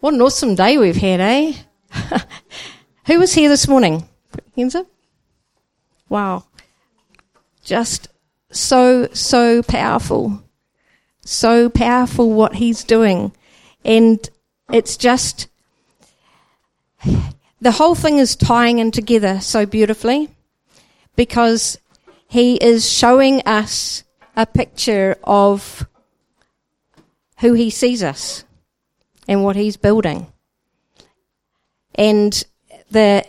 What an awesome day we've had, eh? Who was here this morning? Hands up. Wow. Just so, so powerful. So powerful what he's doing. And it's just, the whole thing is tying in together so beautifully because he is showing us a picture of who he sees us and what he's building. And the,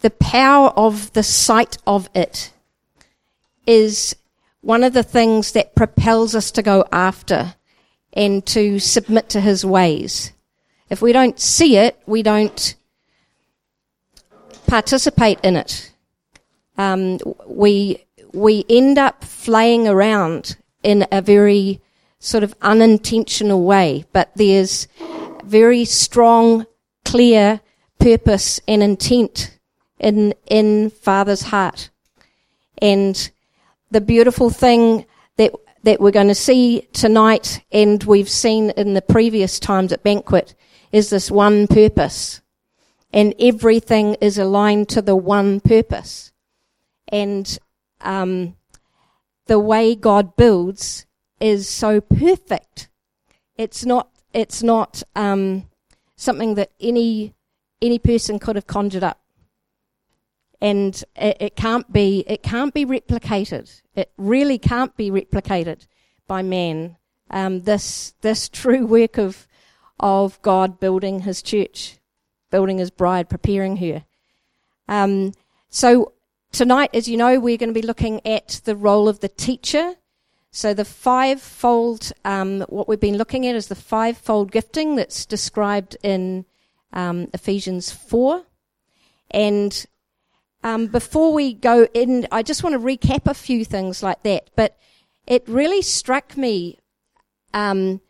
the power of the sight of it is one of the things that propels us to go after and to submit to his ways. If we don't see it, we don't participate in it. Um, we we end up flaying around in a very sort of unintentional way, but there's very strong, clear purpose and intent in, in Father's heart. And the beautiful thing that, that we're going to see tonight and we've seen in the previous times at banquet is this one purpose. And everything is aligned to the one purpose. And, um, the way God builds is so perfect. It's not, it's not, um, something that any, any person could have conjured up. And it, it can't be, it can't be replicated. It really can't be replicated by man. Um, this, this true work of, of God building his church, building his bride, preparing her. Um, so tonight, as you know, we're going to be looking at the role of the teacher so the fivefold, um, what we've been looking at is the fivefold gifting that's described in um, Ephesians 4. And um, before we go in, I just want to recap a few things like that. But it really struck me um,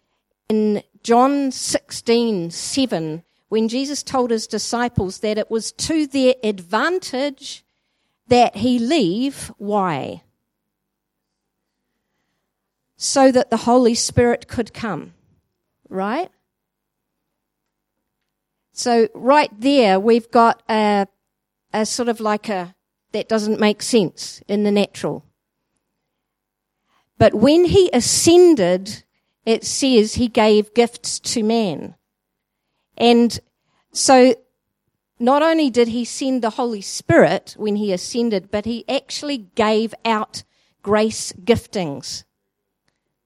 in John 16, 7, when Jesus told his disciples that it was to their advantage that he leave. Why? So that the Holy Spirit could come. Right? So right there, we've got a, a sort of like a, that doesn't make sense in the natural. But when he ascended, it says he gave gifts to man. And so not only did he send the Holy Spirit when he ascended, but he actually gave out grace giftings.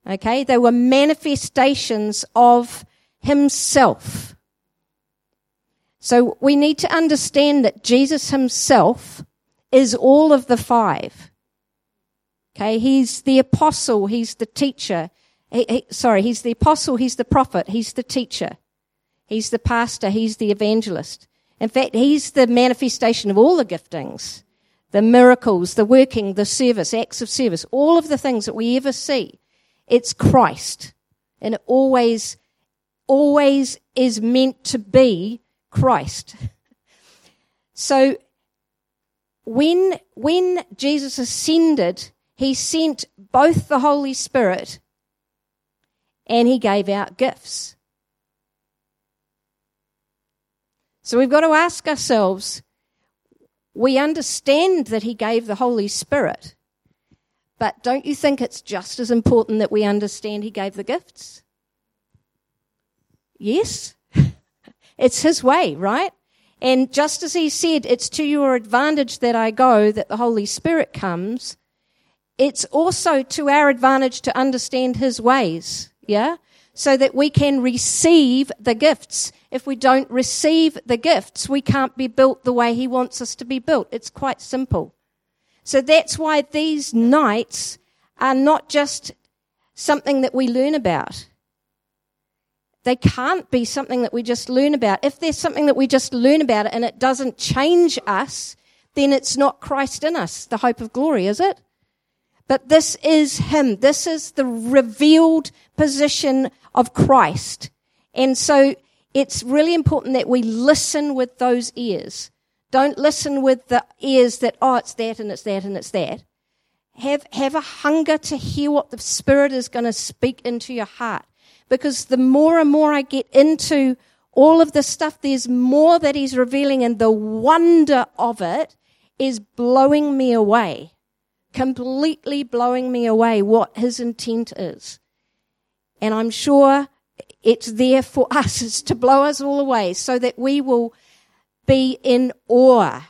Okay, they were manifestations of himself. So we need to understand that Jesus himself is all of the five. Okay, he's the apostle, he's the teacher. He, he, sorry, he's the apostle, he's the prophet, he's the teacher. He's the pastor, he's the evangelist. In fact, he's the manifestation of all the giftings, the miracles, the working, the service, acts of service, all of the things that we ever see it's Christ. And it always, always is meant to be Christ. So when, when Jesus ascended, he sent both the Holy Spirit and he gave out gifts. So we've got to ask ourselves we understand that he gave the Holy Spirit. But don't you think it's just as important that we understand he gave the gifts? Yes. it's his way, right? And just as he said, it's to your advantage that I go, that the Holy Spirit comes, it's also to our advantage to understand his ways, yeah? So that we can receive the gifts. If we don't receive the gifts, we can't be built the way he wants us to be built. It's quite simple. So that's why these nights are not just something that we learn about. They can't be something that we just learn about. If there's something that we just learn about it and it doesn't change us, then it's not Christ in us, the hope of glory, is it? But this is Him. This is the revealed position of Christ. And so it's really important that we listen with those ears. Don't listen with the ears that, oh, it's that and it's that and it's that. Have, have a hunger to hear what the Spirit is going to speak into your heart. because the more and more I get into all of this stuff, there's more that he's revealing, and the wonder of it is blowing me away. Completely blowing me away what his intent is. And I'm sure it's there for us, to blow us all away so that we will be in awe,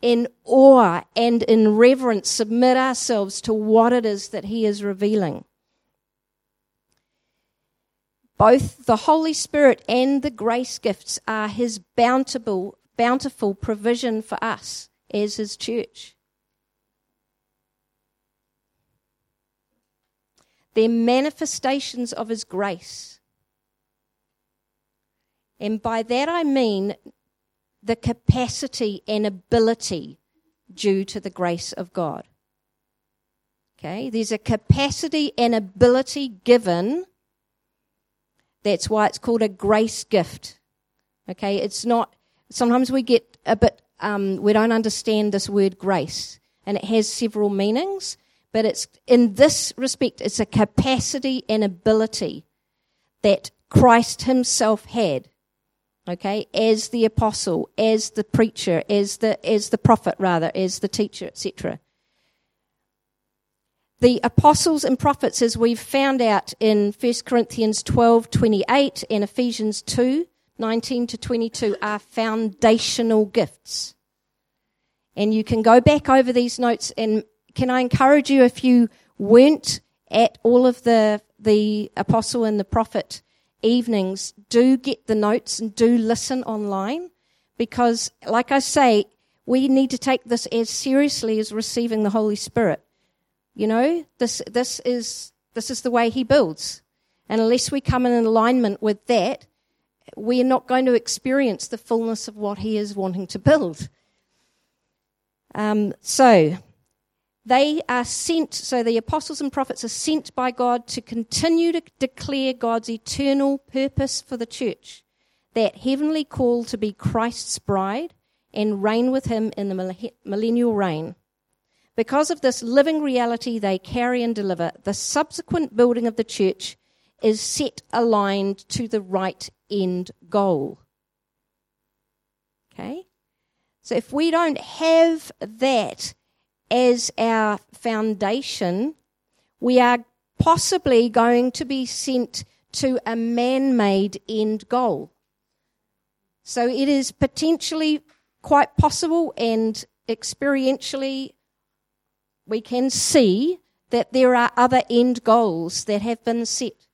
in awe and in reverence, submit ourselves to what it is that he is revealing. Both the Holy Spirit and the grace gifts are his bountiful, bountiful provision for us as his church. They're manifestations of his grace. And by that I mean the capacity and ability due to the grace of God. Okay, there's a capacity and ability given. That's why it's called a grace gift. Okay, it's not, sometimes we get a bit, um, we don't understand this word grace, and it has several meanings. But it's in this respect, it's a capacity and ability that Christ himself had. Okay, as the apostle, as the preacher, as the as the prophet rather, as the teacher, etc. The apostles and prophets, as we've found out in 1 Corinthians 12, 28 and Ephesians 2, 19 to 22, are foundational gifts. And you can go back over these notes and can I encourage you if you weren't at all of the the apostle and the prophet evenings, do get the notes and do listen online because like I say, we need to take this as seriously as receiving the Holy Spirit. You know, this this is this is the way he builds. And unless we come in alignment with that, we are not going to experience the fullness of what he is wanting to build. Um, so, they are sent, so the apostles and prophets are sent by God to continue to declare God's eternal purpose for the church, that heavenly call to be Christ's bride and reign with him in the millennial reign. Because of this living reality they carry and deliver, the subsequent building of the church is set aligned to the right end goal. Okay? So if we don't have that, as our foundation, we are possibly going to be sent to a man made end goal. So it is potentially quite possible and experientially we can see that there are other end goals that have been set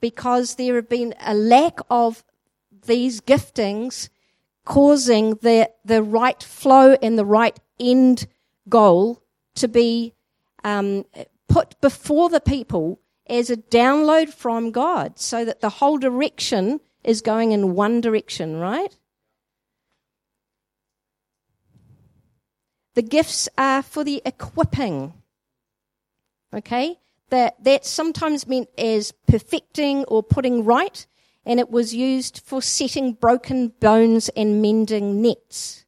because there have been a lack of these giftings causing the, the right flow and the right end goal to be um, put before the people as a download from God so that the whole direction is going in one direction, right? The gifts are for the equipping. Okay? That, that's sometimes meant as perfecting or putting right, and it was used for setting broken bones and mending nets.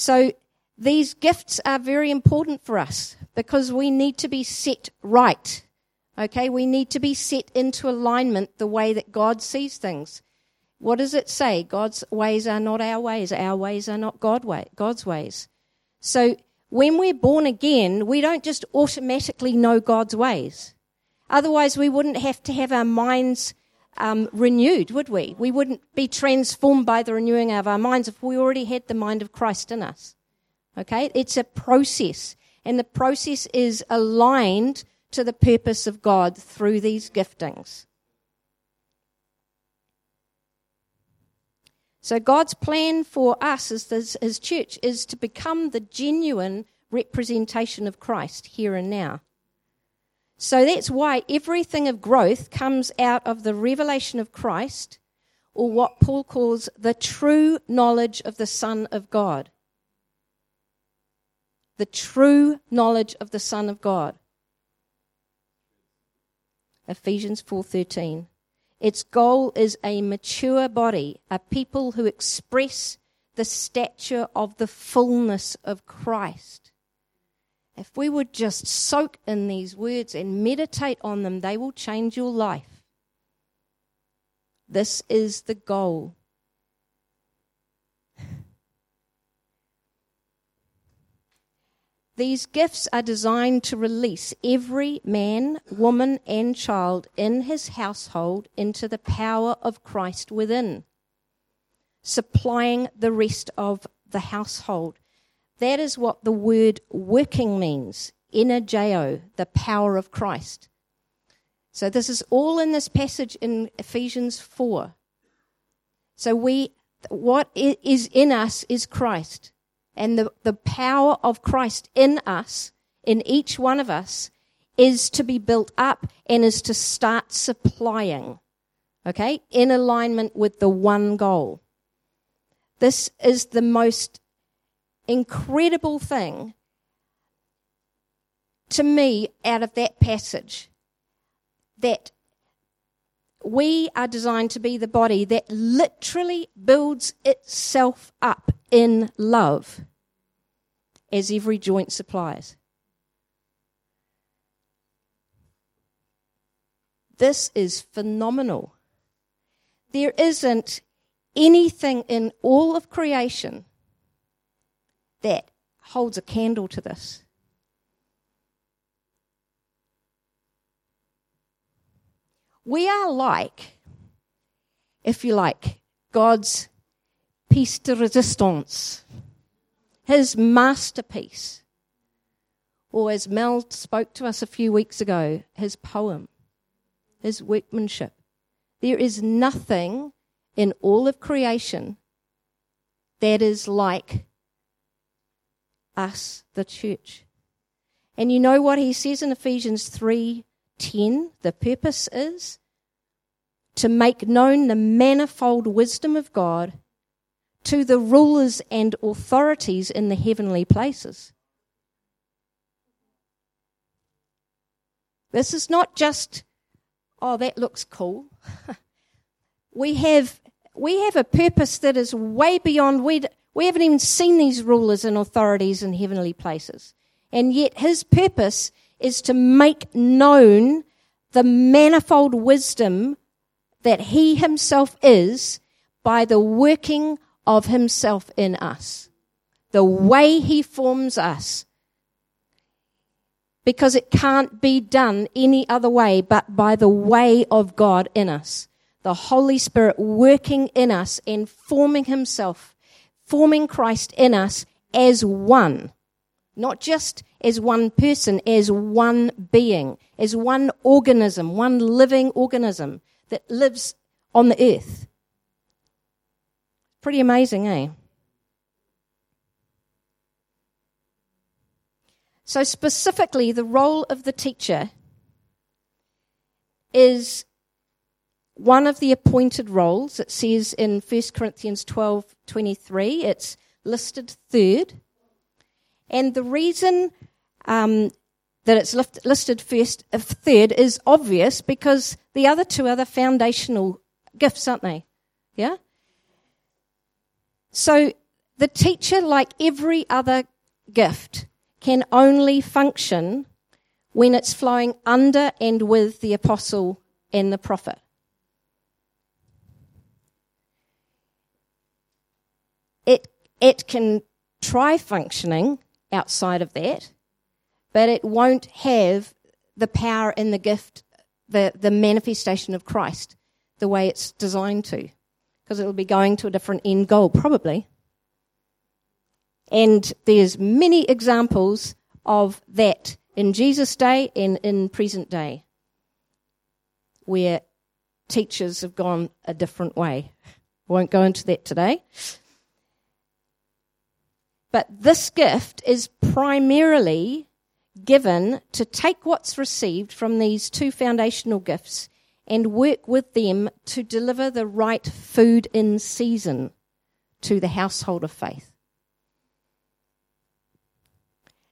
So these gifts are very important for us because we need to be set right. Okay, we need to be set into alignment the way that God sees things. What does it say? God's ways are not our ways. Our ways are not God way, God's ways. So when we're born again, we don't just automatically know God's ways. Otherwise, we wouldn't have to have our minds um, renewed, would we? We wouldn't be transformed by the renewing of our minds if we already had the mind of Christ in us. Okay? It's a process, and the process is aligned to the purpose of God through these giftings. So, God's plan for us as His church is to become the genuine representation of Christ here and now. So that's why everything of growth comes out of the revelation of Christ, or what Paul calls the true knowledge of the Son of God. The true knowledge of the Son of God. Ephesians 4:13. Its goal is a mature body, a people who express the stature of the fullness of Christ If we would just soak in these words and meditate on them, they will change your life. This is the goal. These gifts are designed to release every man, woman, and child in his household into the power of Christ within, supplying the rest of the household. That is what the word working means, energeo, the power of Christ. So this is all in this passage in Ephesians 4. So we, what is in us is Christ. And the, the power of Christ in us, in each one of us, is to be built up and is to start supplying. Okay? In alignment with the one goal. This is the most incredible thing to me out of that passage that we are designed to be the body that literally builds itself up in love as every joint supplies. This is phenomenal. There isn't anything in all of creation that holds a candle to this. We are like, if you like, God's piece de resistance, his masterpiece. Or as Mel spoke to us a few weeks ago, his poem, his workmanship. There is nothing in all of creation that is like us, the church. And you know what he says in Ephesians 3:10, the purpose is to make known the manifold wisdom of God to the rulers and authorities in the heavenly places. This is not just, oh, that looks cool. we have we have a purpose that is way beyond we we haven't even seen these rulers and authorities in heavenly places. And yet his purpose is to make known the manifold wisdom that he himself is by the working of himself in us. The way he forms us. Because it can't be done any other way but by the way of God in us. The Holy Spirit working in us and forming himself, forming Christ in us as one. Not just as one person, as one being, as one organism, one living organism that lives on the earth. Pretty amazing, eh? So, specifically, the role of the teacher is one of the appointed roles. It says in 1 Corinthians 12 23, it's listed third. And the reason um, that it's listed first, uh, third, is obvious because the other two are the foundational gifts, aren't they? Yeah? So the teacher, like every other gift, can only function when it's flowing under and with the apostle and the prophet. It, it can try functioning outside of that, but it won't have the power and the gift, the, the manifestation of Christ the way it's designed to, because it'll be going to a different end goal, probably. And there's many examples of that in Jesus' day and in present day, where teachers have gone a different way. Won't go into that today. But this gift is primarily given to take what's received from these two foundational gifts and work with them to deliver the right food in season to the household of faith.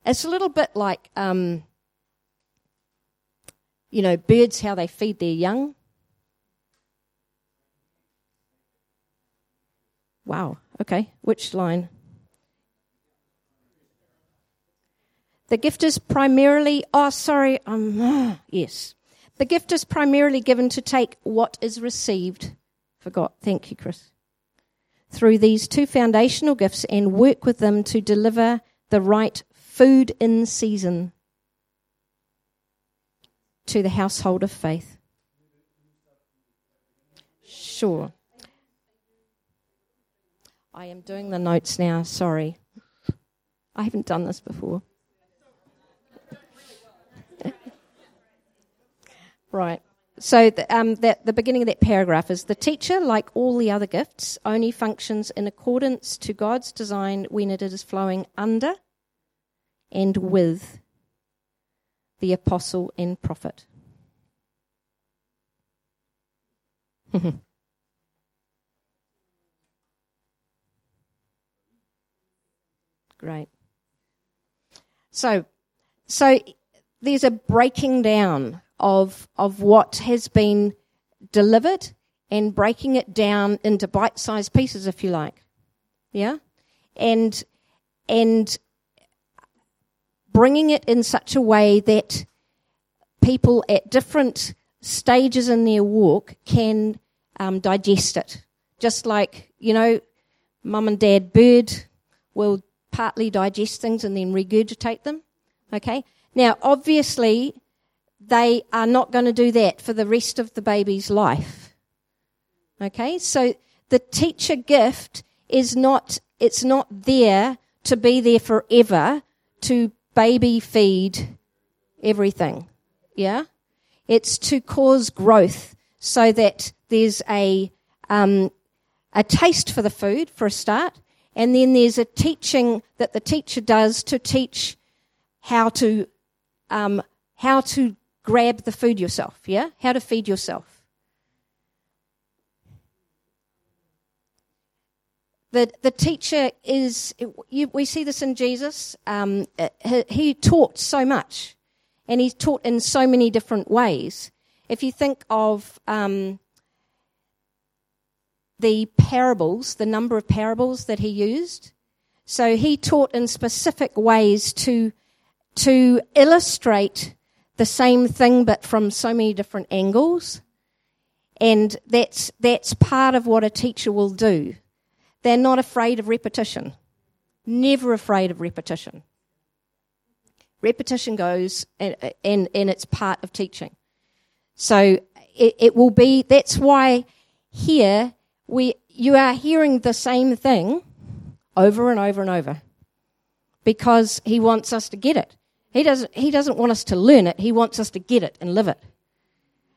It's a little bit like, um, you know, birds, how they feed their young. Wow, okay, which line? The gift is primarily, oh, sorry, um, yes. The gift is primarily given to take what is received. Forgot. Thank you, Chris. Through these two foundational gifts and work with them to deliver the right food in season to the household of faith. Sure. I am doing the notes now, sorry. I haven't done this before. Right. So the, um, that the beginning of that paragraph is the teacher, like all the other gifts, only functions in accordance to God's design when it is flowing under and with the apostle and prophet. Great. So, so there's a breaking down of of what has been delivered and breaking it down into bite-sized pieces, if you like. Yeah, and and bringing it in such a way that people at different stages in their walk can um, digest it. Just like you know, mum and dad bird will partly digest things and then regurgitate them. Okay? Now, obviously, they are not going to do that for the rest of the baby's life. Okay? So the teacher gift is not, it's not there to be there forever to baby feed everything. Yeah? It's to cause growth so that there's a, um, a taste for the food for a start, and then there's a teaching that the teacher does to teach how to um, how to grab the food yourself. Yeah, how to feed yourself. The the teacher is. You, we see this in Jesus. Um, he, taught so much, and he taught in so many different ways. If you think of um, the parables, the number of parables that he used. So he taught in specific ways to, to illustrate the same thing but from so many different angles. And that's, that's part of what a teacher will do. They're not afraid of repetition. Never afraid of repetition. Repetition goes and, and, and it's part of teaching. So it, it will be, that's why here we, you are hearing the same thing over and over and over because he wants us to get it. He doesn't, he doesn't want us to learn it. He wants us to get it and live it.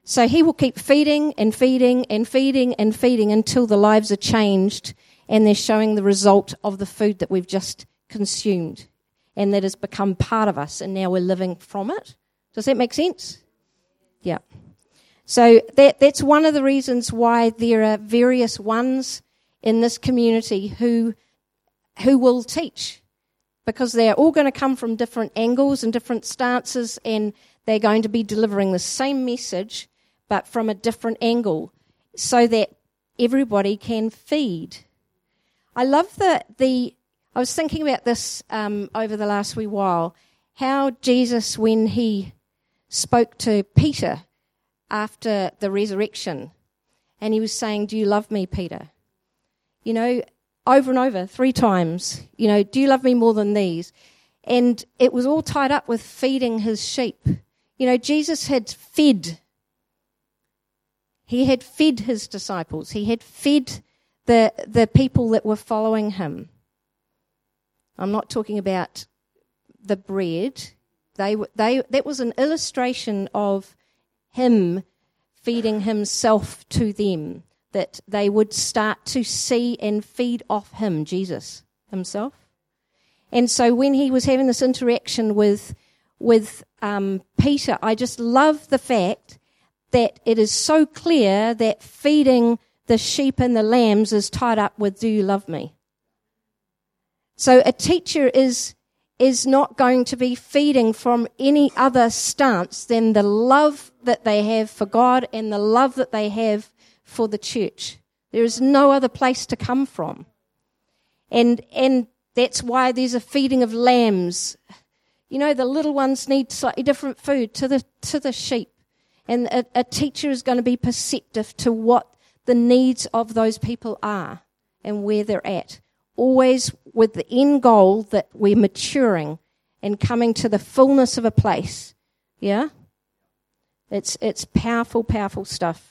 So he will keep feeding and feeding and feeding and feeding until the lives are changed and they're showing the result of the food that we've just consumed and that has become part of us and now we're living from it. Does that make sense? Yeah. So that, that's one of the reasons why there are various ones in this community who, who will teach because they're all going to come from different angles and different stances and they're going to be delivering the same message but from a different angle so that everybody can feed. I love the, the I was thinking about this um, over the last wee while, how Jesus, when he spoke to Peter, after the resurrection. And he was saying, Do you love me, Peter? You know, over and over, three times. You know, do you love me more than these? And it was all tied up with feeding his sheep. You know, Jesus had fed. He had fed his disciples. He had fed the, the people that were following him. I'm not talking about the bread. They, they, that was an illustration of him feeding himself to them, that they would start to see and feed off him, Jesus himself. And so when he was having this interaction with, with um, Peter, I just love the fact that it is so clear that feeding the sheep and the lambs is tied up with, Do you love me? So a teacher is is not going to be feeding from any other stance than the love that they have for God and the love that they have for the church. There is no other place to come from. And, and that's why there's a feeding of lambs. You know, the little ones need slightly different food to the, to the sheep. And a, a teacher is going to be perceptive to what the needs of those people are and where they're at. Always with the end goal that we're maturing and coming to the fullness of a place. Yeah? It's, it's powerful, powerful stuff.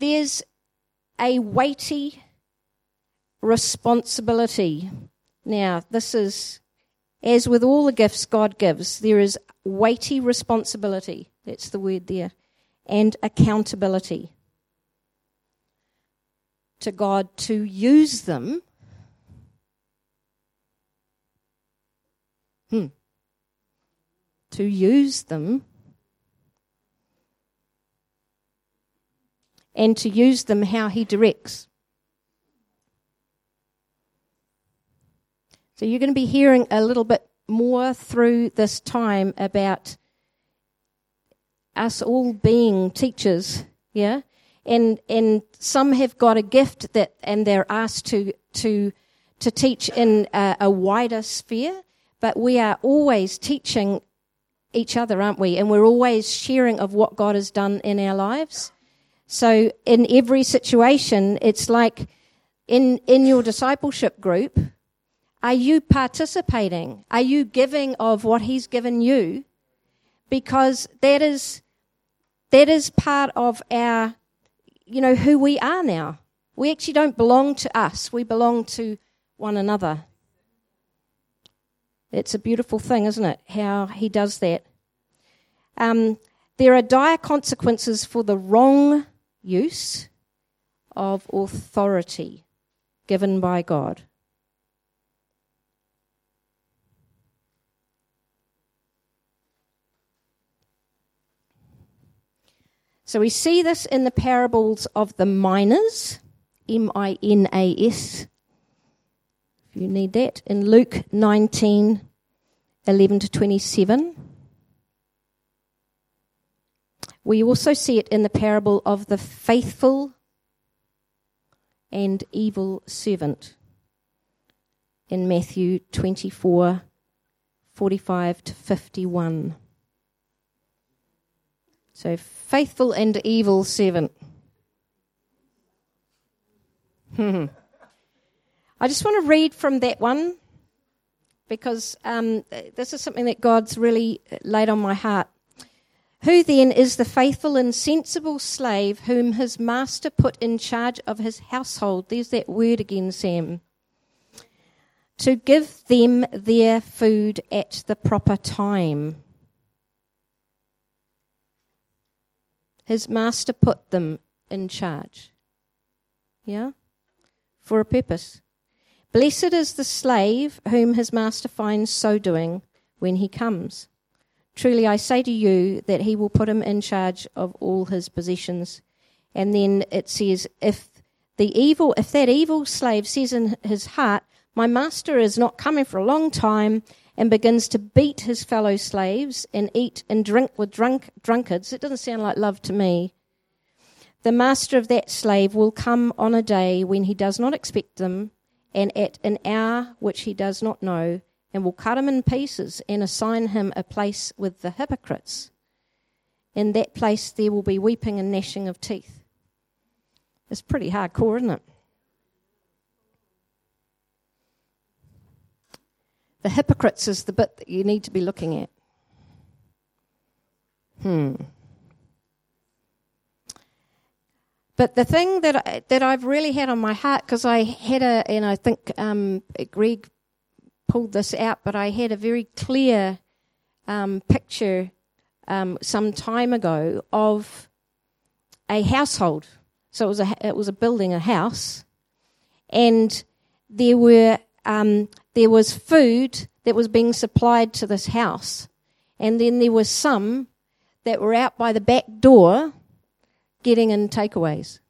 There's a weighty responsibility. Now, this is, as with all the gifts God gives, there is weighty responsibility. That's the word there. And accountability to God to use them. Hmm. To use them and to use them how He directs. So you're going to be hearing a little bit more through this time about us all being teachers, yeah? And and some have got a gift that and they're asked to to to teach in a, a wider sphere, but we are always teaching each other, aren't we? And we're always sharing of what God has done in our lives. So in every situation, it's like in in your discipleship group, are you participating? Are you giving of what He's given you? Because that is, that is part of our, you know, who we are now. We actually don't belong to us. We belong to one another. It's a beautiful thing, isn't it? How he does that. Um, there are dire consequences for the wrong use of authority given by God. So we see this in the parables of the minas, M I N A S, if you need that, in Luke 19 11 to 27. We also see it in the parable of the faithful and evil servant in Matthew 24 45 to 51. So, faithful and evil servant. I just want to read from that one because um, this is something that God's really laid on my heart. Who then is the faithful and sensible slave whom his master put in charge of his household? There's that word again, Sam. To give them their food at the proper time. His master put them in charge. Yeah? For a purpose. Blessed is the slave whom his master finds so doing when he comes. Truly I say to you that he will put him in charge of all his possessions. And then it says, if the evil, if that evil slave says in his heart, my master is not coming for a long time, and begins to beat his fellow slaves and eat and drink with drunk, drunkards, it doesn't sound like love to me. The master of that slave will come on a day when he does not expect them, and at an hour which he does not know, and will cut him in pieces and assign him a place with the hypocrites. In that place there will be weeping and gnashing of teeth. It's pretty hardcore, isn't it? The hypocrites is the bit that you need to be looking at. Hmm. But the thing that I, that I've really had on my heart, because I had a, and I think um, Greg pulled this out, but I had a very clear um, picture um, some time ago of a household. So it was a it was a building, a house, and there were um, there was food that was being supplied to this house. And then there was some that were out by the back door getting in takeaways.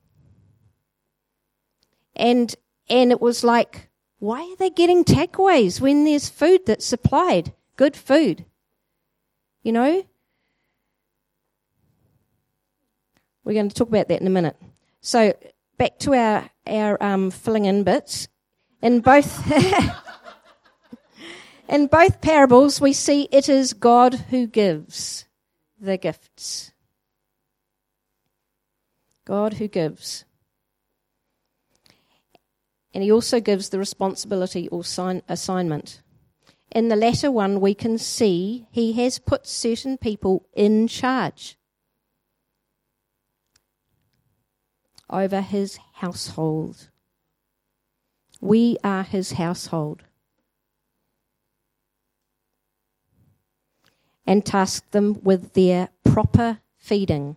And, and it was like, why are they getting takeaways when there's food that's supplied? Good food. You know? We're going to talk about that in a minute. So back to our, our um, filling in bits. In both, In both parables, we see it is God who gives the gifts. God who gives. And he also gives the responsibility or sign, assignment. In the latter one, we can see he has put certain people in charge over his household. We are his household. And task them with their proper feeding.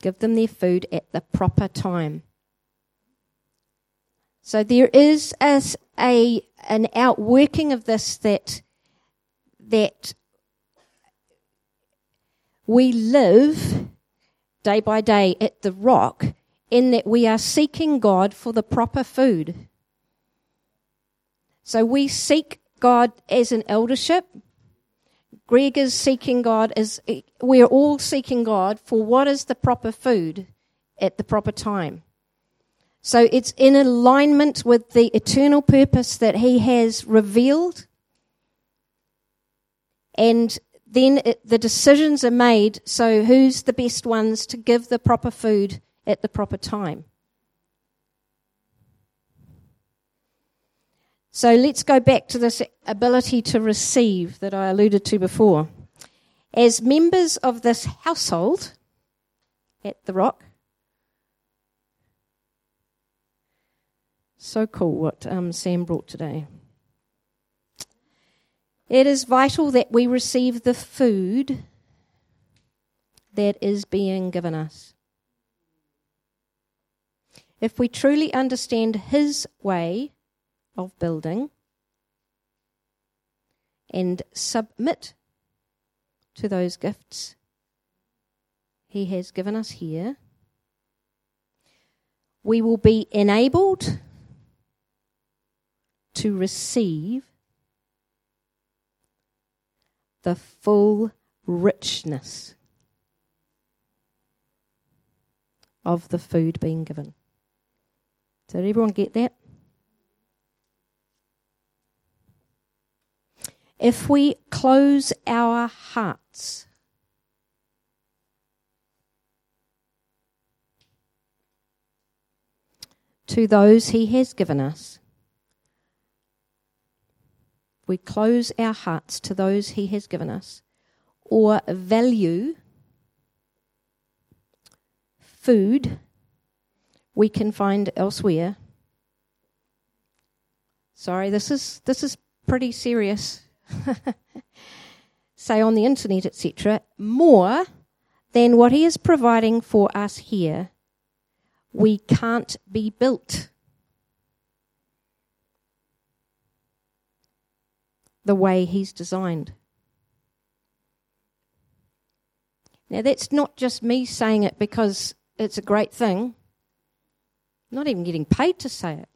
Give them their food at the proper time. So there is as a an outworking of this that that we live day by day at the rock in that we are seeking God for the proper food. So we seek God as an eldership. Greg is seeking God as we are all seeking God for what is the proper food at the proper time. So it's in alignment with the eternal purpose that He has revealed. And then it, the decisions are made. So who's the best ones to give the proper food at the proper time? So let's go back to this ability to receive that I alluded to before. As members of this household at the rock, So cool what um, Sam brought today. It is vital that we receive the food that is being given us. If we truly understand His way of building and submit to those gifts He has given us here, we will be enabled to receive the full richness of the food being given. Did everyone get that? If we close our hearts to those He has given us, we close our hearts to those He has given us, or value food we can find elsewhere. Sorry, this is this is pretty serious. Say on the internet, etc. More than what he is providing for us here, we can't be built. the way He's designed. Now, that's not just me saying it because it's a great thing. I'm not even getting paid to say it.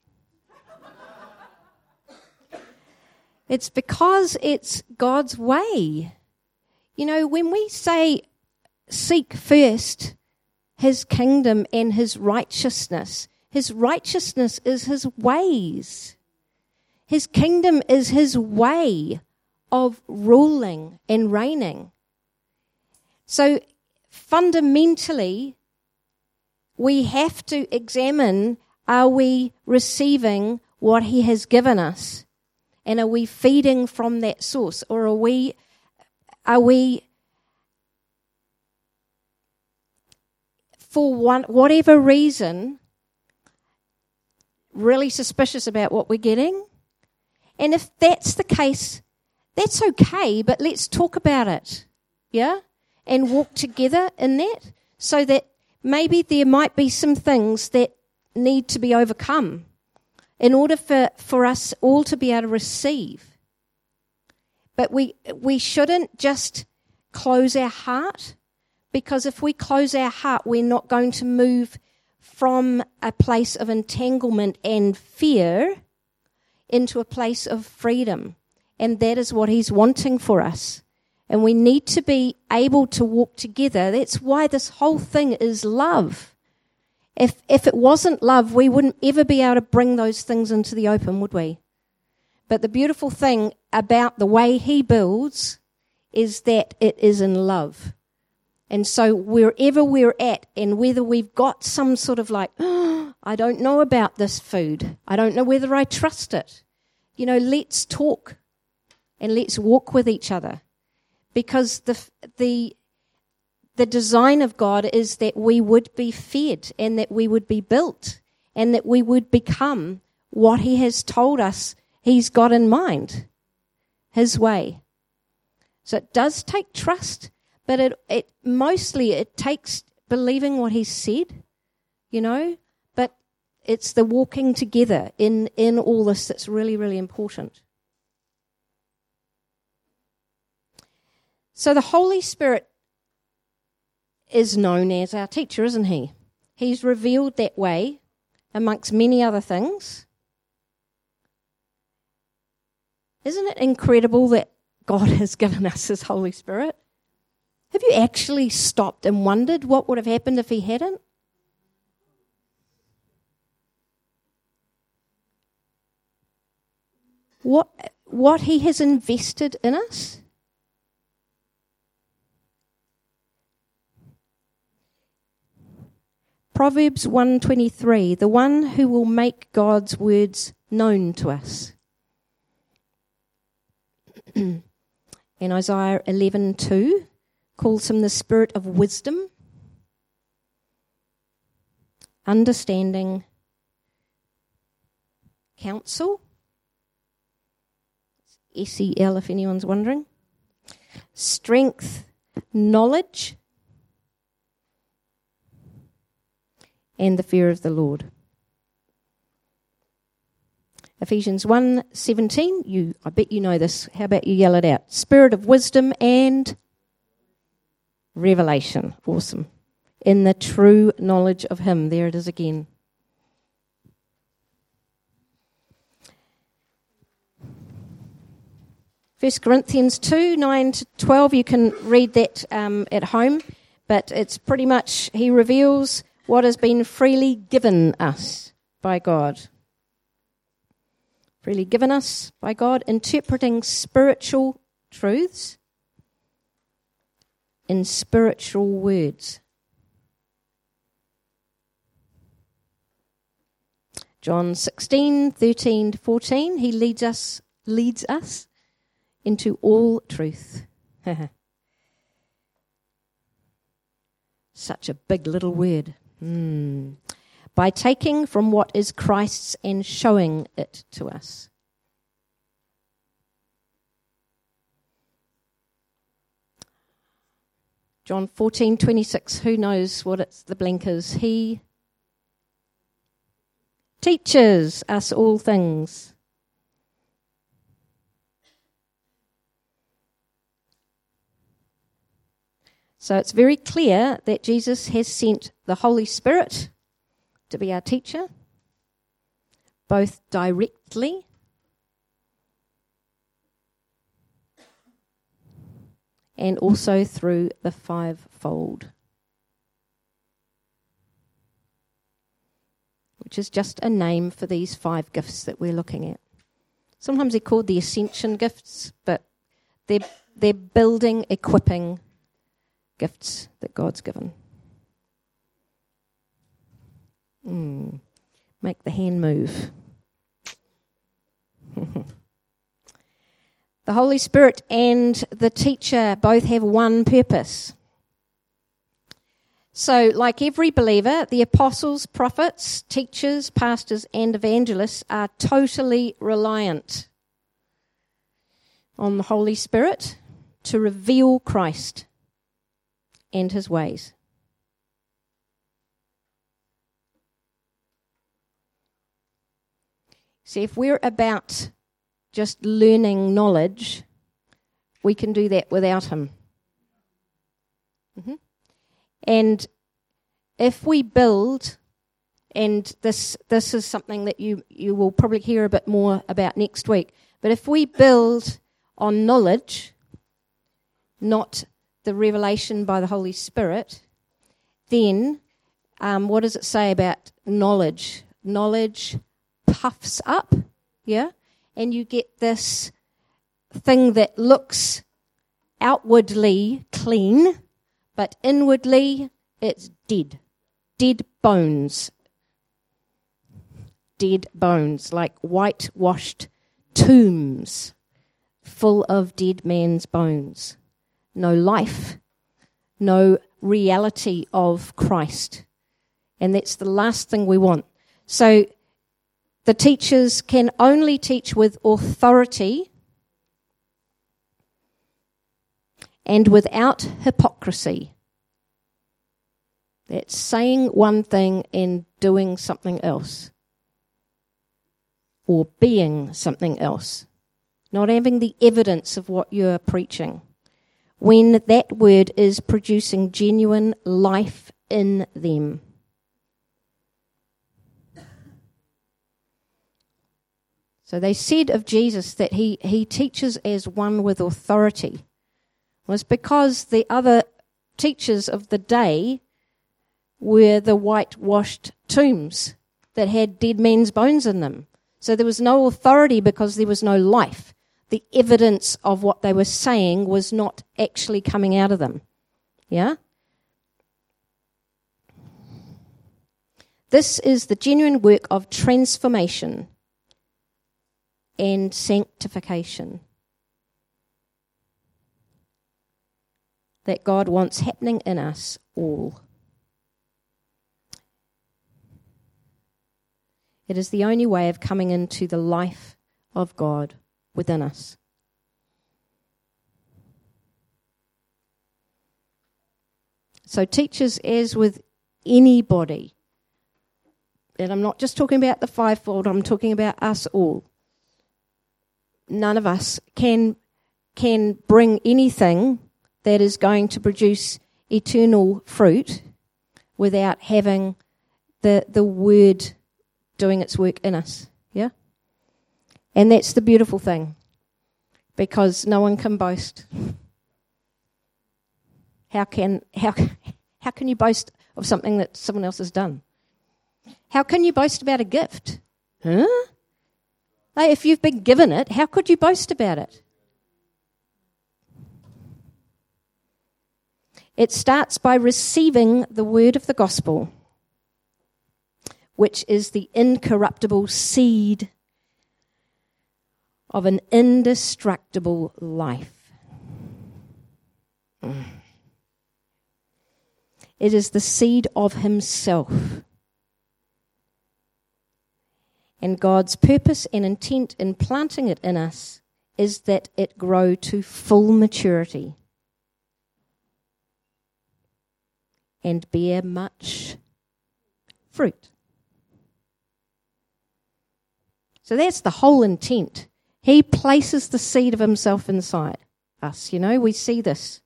It's because it's God's way. You know, when we say seek first his kingdom and his righteousness, his righteousness is his ways. His kingdom is his way of ruling and reigning. So fundamentally, we have to examine are we receiving what he has given us? And are we feeding from that source? Or are we, are we, for one, whatever reason, really suspicious about what we're getting? And if that's the case, that's okay, but let's talk about it. Yeah? And walk together in that so that maybe there might be some things that need to be overcome in order for, for us all to be able to receive. But we, we shouldn't just close our heart because if we close our heart, we're not going to move from a place of entanglement and fear into a place of freedom. And that is what He's wanting for us. And we need to be able to walk together. That's why this whole thing is love. If, if it wasn't love, we wouldn't ever be able to bring those things into the open, would we? But the beautiful thing about the way he builds is that it is in love. And so wherever we're at and whether we've got some sort of like, oh, I don't know about this food. I don't know whether I trust it. You know, let's talk and let's walk with each other because the, the, the design of God is that we would be fed and that we would be built and that we would become what He has told us He's got in mind, His way. So it does take trust but it, it mostly it takes believing what he said, you know, but it's the walking together in, in all this that's really, really important. So the Holy Spirit is known as our teacher, isn't he? He's revealed that way amongst many other things. Isn't it incredible that God has given us his Holy Spirit? Have you actually stopped and wondered what would have happened if he hadn't? What, what he has invested in us? Proverbs 123, the one who will make God's words known to us. in Isaiah 11:2, calls him the spirit of wisdom, understanding, counsel. S E L, if anyone's wondering. Strength, knowledge, and the fear of the Lord. Ephesians 1:17 you I bet you know this how about you yell it out spirit of wisdom and revelation. Awesome. In the true knowledge of Him. There it is again. First Corinthians 2 9 to 12, you can read that um, at home, but it's pretty much, he reveals what has been freely given us by God. Freely given us by God, interpreting spiritual truths in spiritual words. John 16, 13 to 14, he leads us, leads us into all truth. Such a big little word. Mm. By taking from what is Christ's and showing it to us. John 14, 26. Who knows what it's the blank is? He teaches us all things. So it's very clear that Jesus has sent the Holy Spirit to be our teacher, both directly and also through the fivefold, which is just a name for these five gifts that we're looking at. Sometimes they're called the ascension gifts, but they're, they're building, equipping gifts that God's given. Mm. Make the hand move. The Holy Spirit and the teacher both have one purpose. So, like every believer, the apostles, prophets, teachers, pastors, and evangelists are totally reliant on the Holy Spirit to reveal Christ and his ways. See, if we're about just learning knowledge, we can do that without Him. Mm-hmm. And if we build, and this this is something that you you will probably hear a bit more about next week. But if we build on knowledge, not the revelation by the Holy Spirit, then um, what does it say about knowledge? Knowledge puffs up, yeah? And you get this thing that looks outwardly clean, but inwardly it's dead. Dead bones. Dead bones, like whitewashed tombs full of dead men's bones. No life, no reality of Christ. And that's the last thing we want. So the teachers can only teach with authority and without hypocrisy. That's saying one thing and doing something else, or being something else, not having the evidence of what you're preaching. When that word is producing genuine life in them. So they said of Jesus that he, he teaches as one with authority was because the other teachers of the day were the whitewashed tombs that had dead men's bones in them. So there was no authority because there was no life. The evidence of what they were saying was not actually coming out of them. Yeah? This is the genuine work of transformation and sanctification. that God wants happening in us all. It is the only way of coming into the life of God within us. So, teachers, as with anybody, and I'm not just talking about the fivefold, I'm talking about us all. None of us can, can bring anything that is going to produce eternal fruit without having the, the word doing its work in us. And that's the beautiful thing because no one can boast. How can, how, how can you boast of something that someone else has done? How can you boast about a gift? Huh? Like if you've been given it, how could you boast about it? It starts by receiving the word of the gospel, which is the incorruptible seed of an indestructible life. It is the seed of Himself. And God's purpose and intent in planting it in us is that it grow to full maturity and bear much fruit. So that's the whole intent. He places the seed of himself inside us. You know, we see this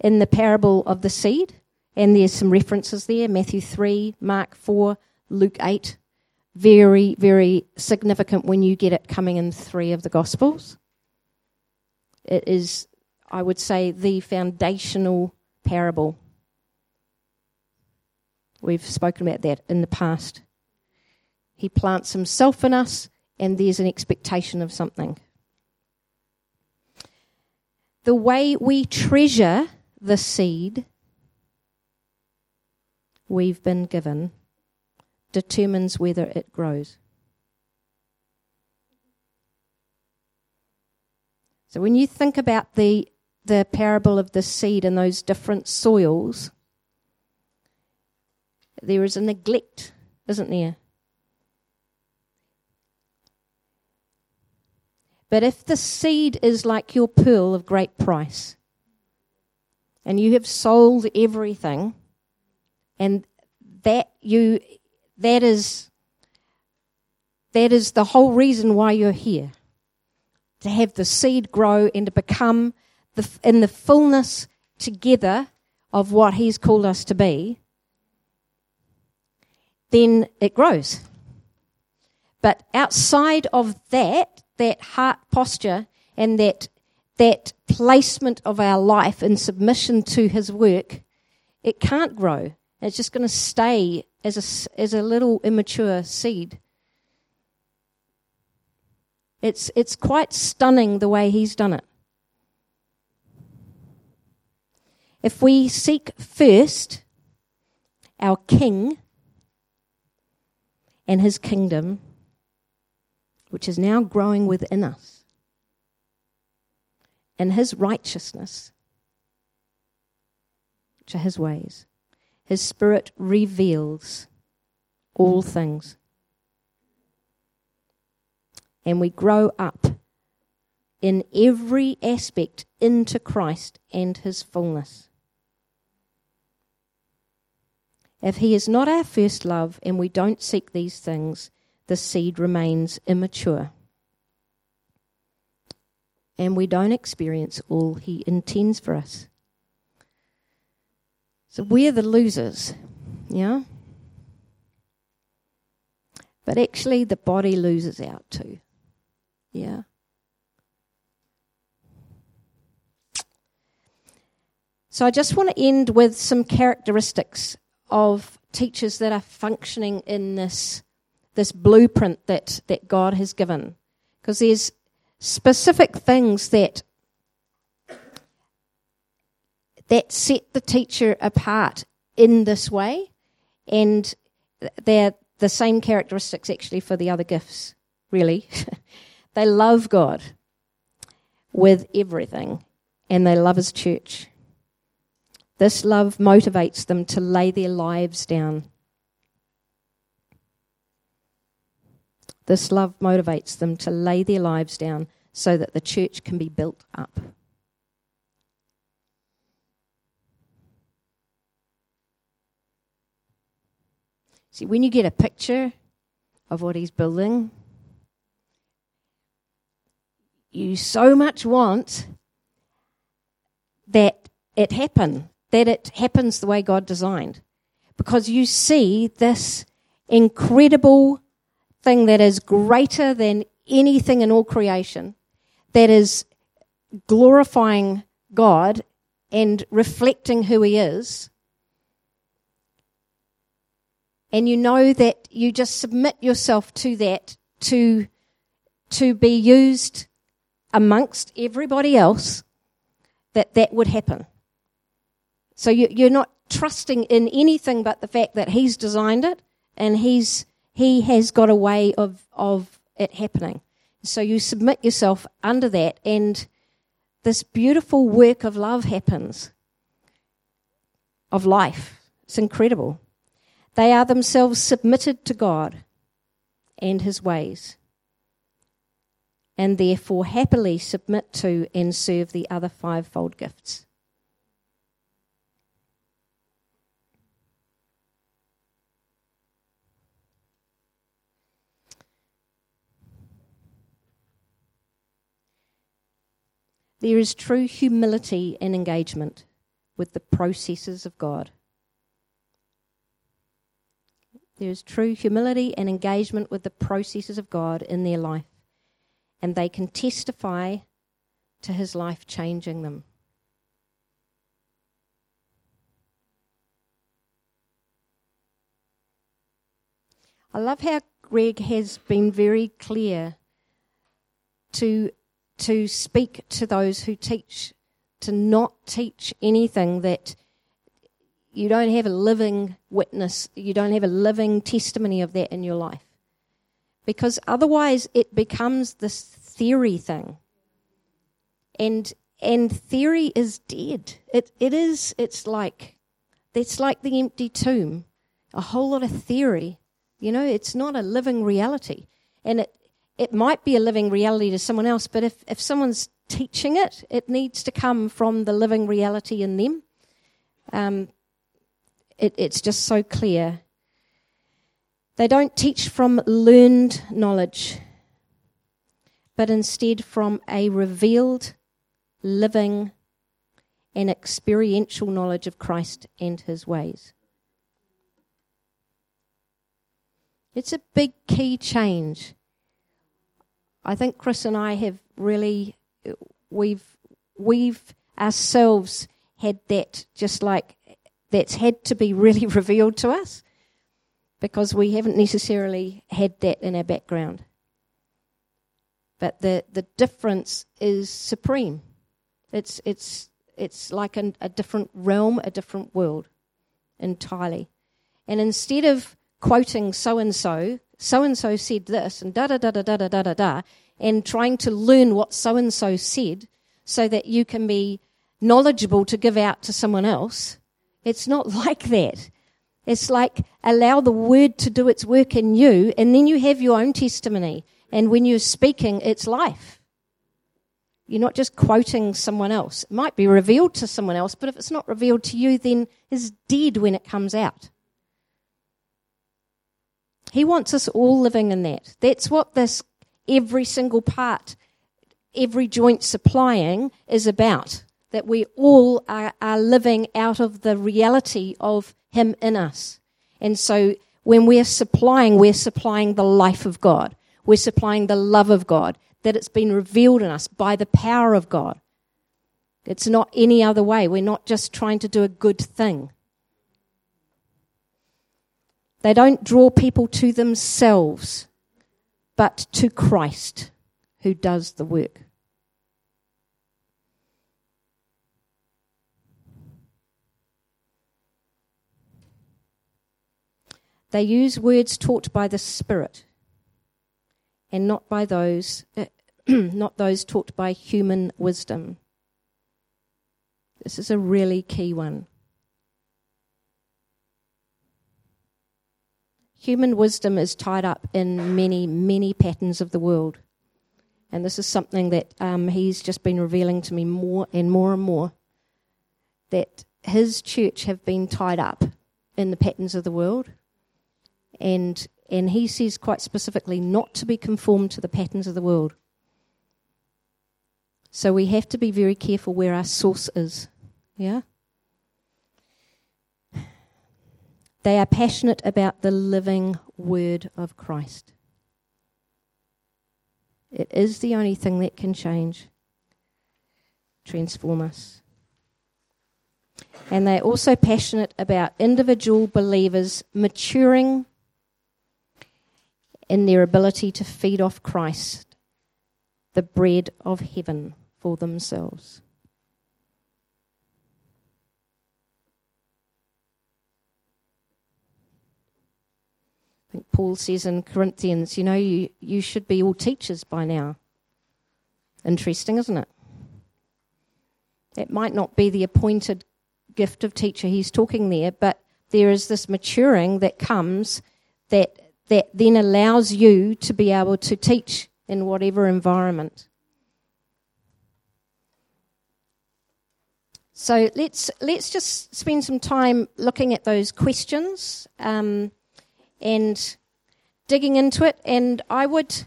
in the parable of the seed, and there's some references there Matthew 3, Mark 4, Luke 8. Very, very significant when you get it coming in three of the Gospels. It is, I would say, the foundational parable We've spoken about that in the past. He plants himself in us, and there's an expectation of something. The way we treasure the seed we've been given determines whether it grows. So when you think about the the parable of the seed and those different soils, there is a neglect, isn't there? But if the seed is like your pearl of great price, and you have sold everything, and that you that is that is the whole reason why you're here to have the seed grow and to become the, in the fullness together of what he's called us to be then it grows. But outside of that, that heart posture and that, that placement of our life in submission to His work, it can't grow It's just going to stay as a, as a little immature seed. It's, it's quite stunning the way he's done it. If we seek first our King and his kingdom, which is now growing within us, and his righteousness, which are his ways, his spirit reveals all things. And we grow up in every aspect into Christ and his fullness. If he is not our first love and we don't seek these things, the seed remains immature. And we don't experience all he intends for us. So we're the losers, yeah? But actually, the body loses out too, yeah? So I just want to end with some characteristics of teachers that are functioning in this this blueprint that that God has given. Because there's specific things that that set the teacher apart in this way and they're the same characteristics actually for the other gifts really. They love God with everything and they love his church. This love motivates them to lay their lives down. This love motivates them to lay their lives down so that the church can be built up. See, when you get a picture of what he's building, you so much want that it happen that it happens the way God designed. Because you see this incredible thing that is greater than anything in all creation, that is glorifying God and reflecting who He is. And you know that you just submit yourself to that to, to be used amongst everybody else, that that would happen. So you, are not trusting in anything but the fact that He's designed it and He's He has got a way of of it happening. So you submit yourself under that, and this beautiful work of love happens. Of life, it's incredible. They are themselves submitted to God and His ways, and therefore happily submit to and serve the other fivefold gifts. There is true humility and engagement with the processes of God. There is true humility and engagement with the processes of God in their life, and they can testify to His life changing them. I love how Greg has been very clear to to speak to those who teach, to not teach anything that you don't have a living witness, you don't have a living testimony of that in your life. Because otherwise it becomes this theory thing. And and theory is dead. It it is it's like it's like the empty tomb. A whole lot of theory. You know, it's not a living reality. And it it might be a living reality to someone else, but if, if someone's teaching it, it needs to come from the living reality in them. Um, it, it's just so clear. They don't teach from learned knowledge, but instead from a revealed, living, and experiential knowledge of Christ and his ways. It's a big key change I think Chris and I have really we've we've ourselves had that just like that's had to be really revealed to us because we haven't necessarily had that in our background. But the, the difference is supreme. It's, it's, it's like a, a different realm, a different world entirely. And instead of quoting so and so, so and so said this, and da da da da da da da da and trying to learn what so and so said so that you can be knowledgeable to give out to someone else, it's not like that. It's like allow the word to do its work in you, and then you have your own testimony. And when you're speaking, it's life. You're not just quoting someone else. It might be revealed to someone else, but if it's not revealed to you, then it's dead when it comes out. He wants us all living in that. That's what this every single part, every joint supplying is about. That we all are, are living out of the reality of Him in us. And so when we're supplying, we're supplying the life of God. We're supplying the love of God that it's been revealed in us by the power of God. It's not any other way. We're not just trying to do a good thing. They don't draw people to themselves, but to Christ who does the work. They use words taught by the Spirit and not by those uh, not those taught by human wisdom. This is a really key one. Human wisdom is tied up in many, many patterns of the world. And this is something that um, he's just been revealing to me more and more and more that his church have been tied up in the patterns of the world. And and he says quite specifically not to be conformed to the patterns of the world. So we have to be very careful where our source is. Yeah? They are passionate about the living word of Christ. It is the only thing that can change, transform us. And they're also passionate about individual believers maturing in their ability to feed off Christ, the bread of heaven, for themselves. Paul says in Corinthians, you know, you, you should be all teachers by now. Interesting, isn't it? It might not be the appointed gift of teacher he's talking there, but there is this maturing that comes that that then allows you to be able to teach in whatever environment. So let's let's just spend some time looking at those questions um, and digging into it. And I would,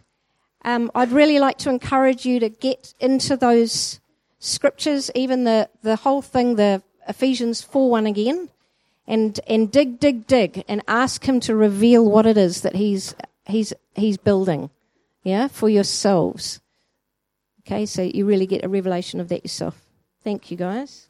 um, I'd really like to encourage you to get into those scriptures, even the the whole thing, the Ephesians four one again, and and dig, dig, dig, and ask Him to reveal what it is that He's He's He's building, yeah, for yourselves. Okay, so you really get a revelation of that yourself. Thank you, guys.